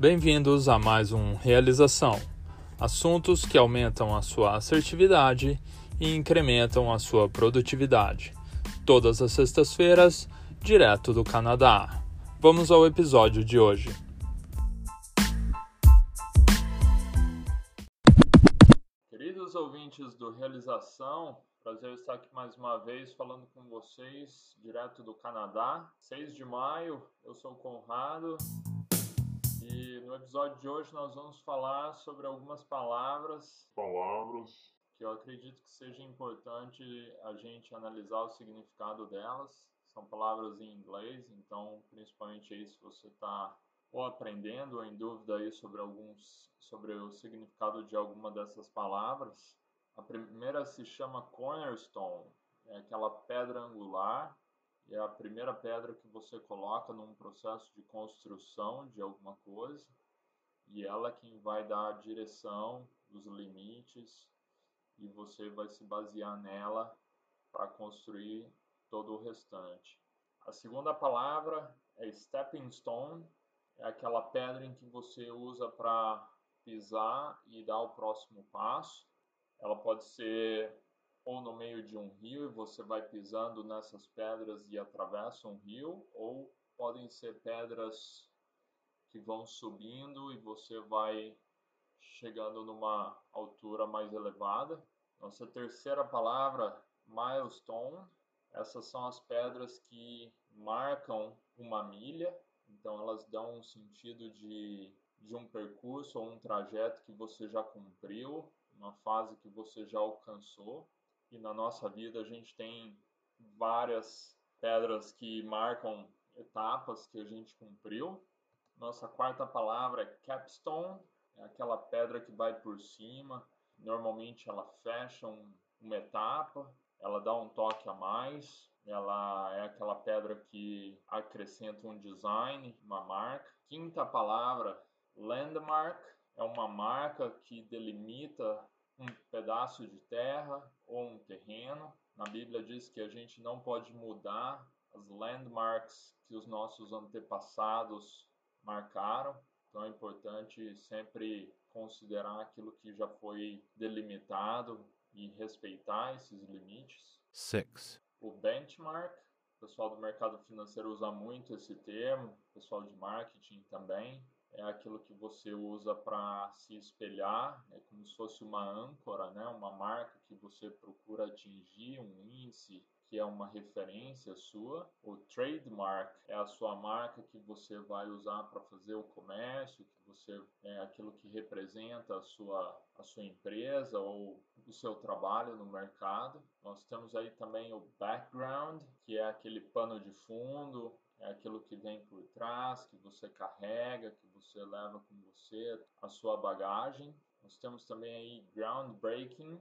Bem-vindos a mais um Realização. Assuntos que aumentam a sua assertividade e incrementam a sua produtividade. Todas as sextas-feiras, direto do Canadá. Vamos ao episódio de hoje. Queridos ouvintes do Realização, prazer estar aqui mais uma vez falando com vocês direto do Canadá. 6 de maio, eu sou o Conrado e no episódio de hoje nós vamos falar sobre algumas palavras. Palavras. Que eu acredito que seja importante a gente analisar o significado delas. São palavras em inglês, então principalmente aí se você está ou aprendendo ou em dúvida aí sobre alguns sobre o significado de alguma dessas palavras. A primeira se chama cornerstone, é aquela pedra angular é a primeira pedra que você coloca num processo de construção de alguma coisa e ela é quem vai dar a direção, os limites e você vai se basear nela para construir todo o restante. A segunda palavra é stepping stone, é aquela pedra em que você usa para pisar e dar o próximo passo. Ela pode ser ou no meio de um rio e você vai pisando nessas pedras e atravessa um rio, ou podem ser pedras que vão subindo e você vai chegando numa altura mais elevada. Nossa terceira palavra, milestone. Essas são as pedras que marcam uma milha, então elas dão um sentido de, de um percurso ou um trajeto que você já cumpriu, uma fase que você já alcançou e na nossa vida a gente tem várias pedras que marcam etapas que a gente cumpriu. Nossa quarta palavra é capstone, é aquela pedra que vai por cima. Normalmente ela fecha um, uma etapa, ela dá um toque a mais. Ela é aquela pedra que acrescenta um design, uma marca. Quinta palavra, landmark, é uma marca que delimita um pedaço de terra ou um terreno. Na Bíblia diz que a gente não pode mudar as landmarks que os nossos antepassados marcaram. Então é importante sempre considerar aquilo que já foi delimitado e respeitar esses limites. Six. O benchmark, o pessoal do mercado financeiro usa muito esse termo, o pessoal de marketing também é aquilo que você usa para se espelhar, é como se fosse uma âncora, né? uma marca que você procura atingir, um índice que é uma referência sua. O trademark é a sua marca que você vai usar para fazer o comércio, que você é aquilo que representa a sua, a sua empresa ou o seu trabalho no mercado. Nós temos aí também o background, que é aquele pano de fundo, é aquilo que vem por trás, que você carrega, que você leva com você, a sua bagagem. Nós temos também aí groundbreaking,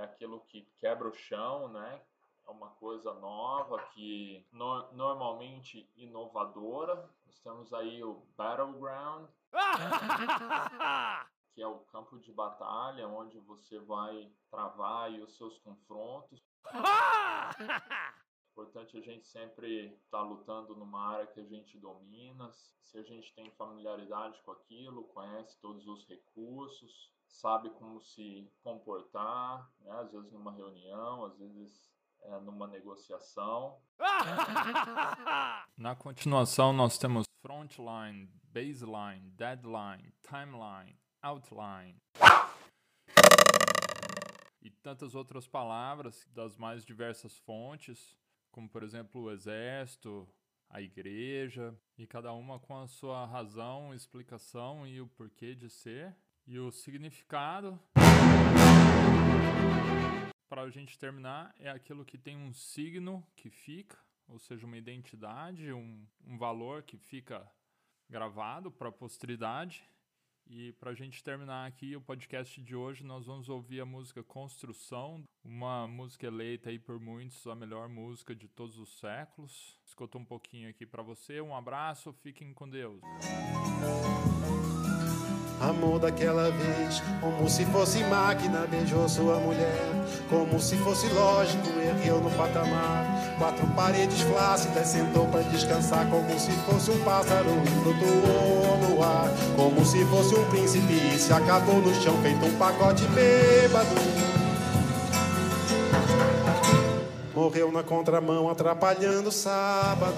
é aquilo que quebra o chão, né? É uma coisa nova que no, normalmente inovadora. Nós temos aí o battleground, que é o campo de batalha onde você vai travar os seus confrontos. importante a gente sempre estar tá lutando numa área que a gente domina, se a gente tem familiaridade com aquilo, conhece todos os recursos, sabe como se comportar, né? às vezes numa reunião, às vezes é, numa negociação. Na continuação, nós temos frontline, baseline, deadline, timeline, outline e tantas outras palavras das mais diversas fontes como por exemplo o exército, a igreja, e cada uma com a sua razão, explicação e o porquê de ser, e o significado. Para a gente terminar, é aquilo que tem um signo que fica, ou seja, uma identidade, um, um valor que fica gravado para a posteridade e para a gente terminar aqui o podcast de hoje, nós vamos ouvir a música Construção, uma música eleita aí por muitos a melhor música de todos os séculos. Escuta um pouquinho aqui para você. Um abraço, fiquem com Deus. Amor daquela vez, como se fosse máquina, beijou sua mulher. Como se fosse lógico, ergueu no patamar. Quatro paredes flácidas, sentou para descansar. Como se fosse um pássaro flutuou no ar. Como se fosse um príncipe e se acabou no chão, feito um pacote bêbado. Morreu na contramão, atrapalhando o sábado.